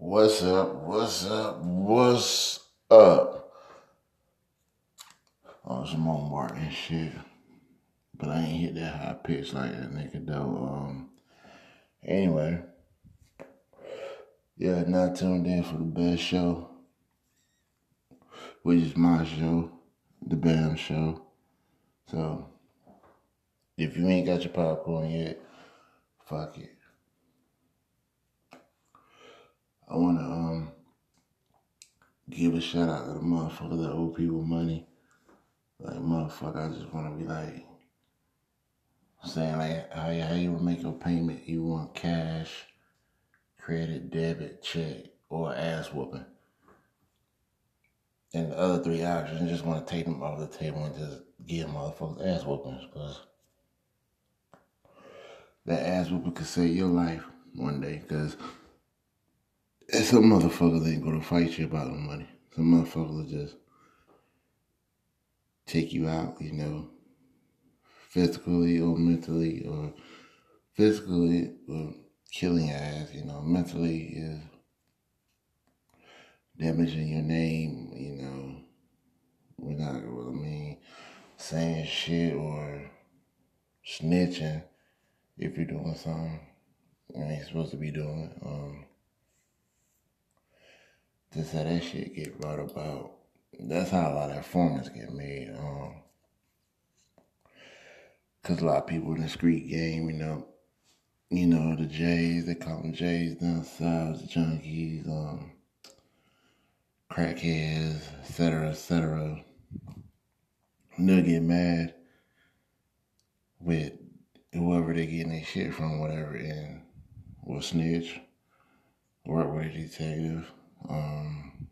What's up? What's up? What's up? Oh, some more Martin shit. But I ain't hit that high pitch like that nigga though. Um anyway. Yeah, not tuned in for the best show. Which is my show, the BAM show. So if you ain't got your popcorn yet, fuck it. I wanna um give a shout out to the motherfucker that owe people money. Like motherfucker, I just wanna be like saying like how you, how you make your payment, you want cash, credit, debit, check, or ass whooping. And the other three options, just want to take them off the table and just give motherfuckers ass whoopings because that ass whooping could save your life one day because some motherfuckers ain't gonna fight you about the money. Some motherfuckers will just take you out, you know, physically or mentally, or physically or killing your ass, you know, mentally is damaging your name, you know, we're not, I mean, saying shit or snitching if you're doing something you ain't supposed to be doing. Um, just how that shit get brought about. That's how a lot of informants get made. Um, Cause a lot of people in the street game, you know, you know, the Jays, they call them Jays down south, junkies, um, crackheads, etc., etc. They'll get mad with whoever they getting their shit from, whatever, and will snitch, work with a detective, um,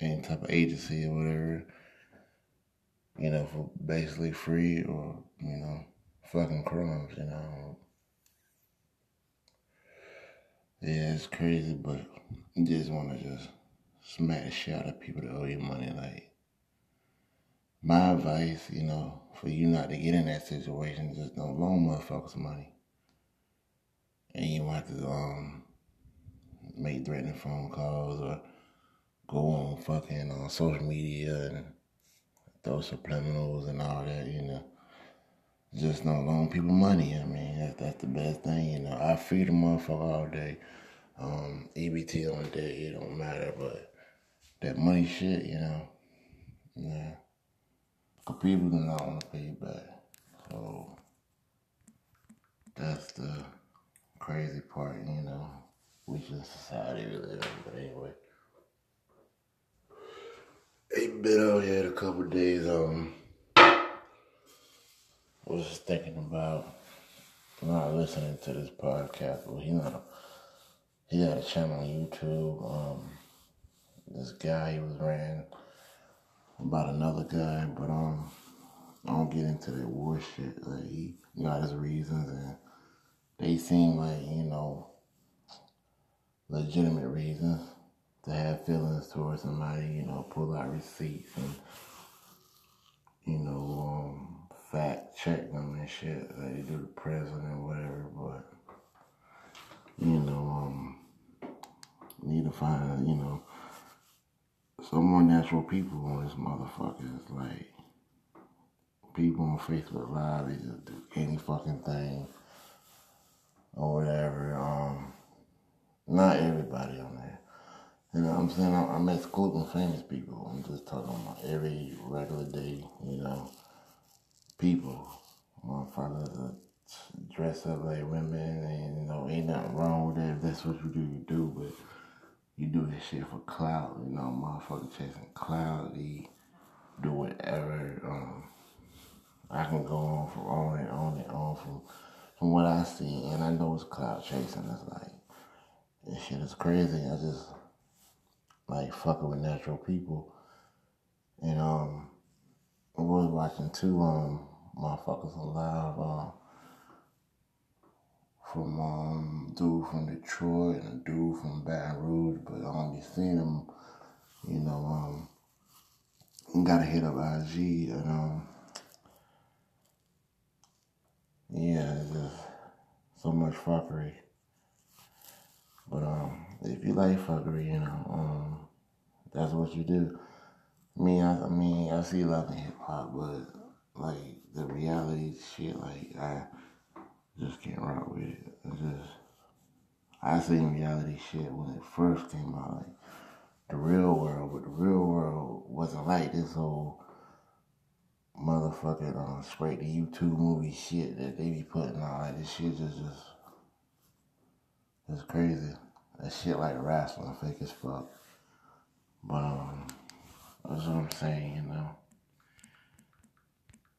any type of agency or whatever, you know, for basically free or, you know, fucking crumbs, you know. Yeah, it's crazy, but you just want to just smack the shit out of people that owe you money. Like, my advice, you know, for you not to get in that situation, just don't loan motherfuckers money. And you want to um make threatening phone calls or go on fucking on social media and throw subliminals and all that, you know. Just don't loan people money. I mean, that's, that's the best thing, you know. I feed a motherfucker all day. Um, EBT on day, it don't matter, but that money shit, you know, yeah. Cause people do not want to pay you back. So that's the crazy part, you know, which is society live in. But anyway, ain't been out here in a couple days. Um, was just thinking about not listening to this podcast. Well, he not he had a channel on YouTube. Um, this guy he was ran about another guy, but um, I don't get into that war shit. Like he got his reasons, and they seem like you know legitimate reasons to have feelings towards somebody. You know, pull out receipts and you know um, fact check them and shit. Like they do the president or whatever, but you know um, need to find you know some more natural people on this motherfucker. It's like people on Facebook Live, they just do any fucking thing or whatever. Um, not everybody on there. You know what I'm saying? I'm excluding famous people. I'm just talking about every regular day, you know, people. Motherfuckers that dress up like women and, you know, ain't nothing wrong with that. If that's what you do, you do. But you do this shit for clout, you know, motherfucker chasing clout, do whatever. Um, I can go on from on and on and on from from what I see, and I know it's clout chasing. It's like this shit is crazy. I just like fucking with natural people, and um, I was watching two um motherfuckers on live. Uh, from um dude from Detroit and a dude from Baton Rouge, but I only seen them, you know, um gotta hit up IG and um yeah, just so much fuckery. But um if you like fuckery, you know, um, that's what you do. Me, I, I mean, I see love in hip hop, but like the reality shit, like I just can't rock with it. It's just I seen reality shit when it first came out, like the real world, but the real world wasn't like this whole motherfucking uh, straight to YouTube movie shit that they be putting out. Like this shit just just it's crazy. That shit like wrestling, fake as fuck. But um, that's what I'm saying, you know.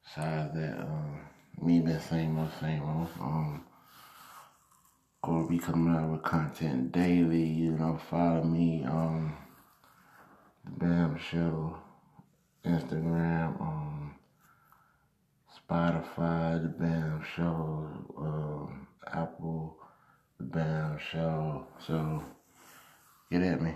Besides that, um, me been same old, same old. Um, gonna be coming out with content daily. You know, follow me. Um, the Bam Show, Instagram, um, Spotify, the Bam Show, um, Apple, Bam Show. So get at me.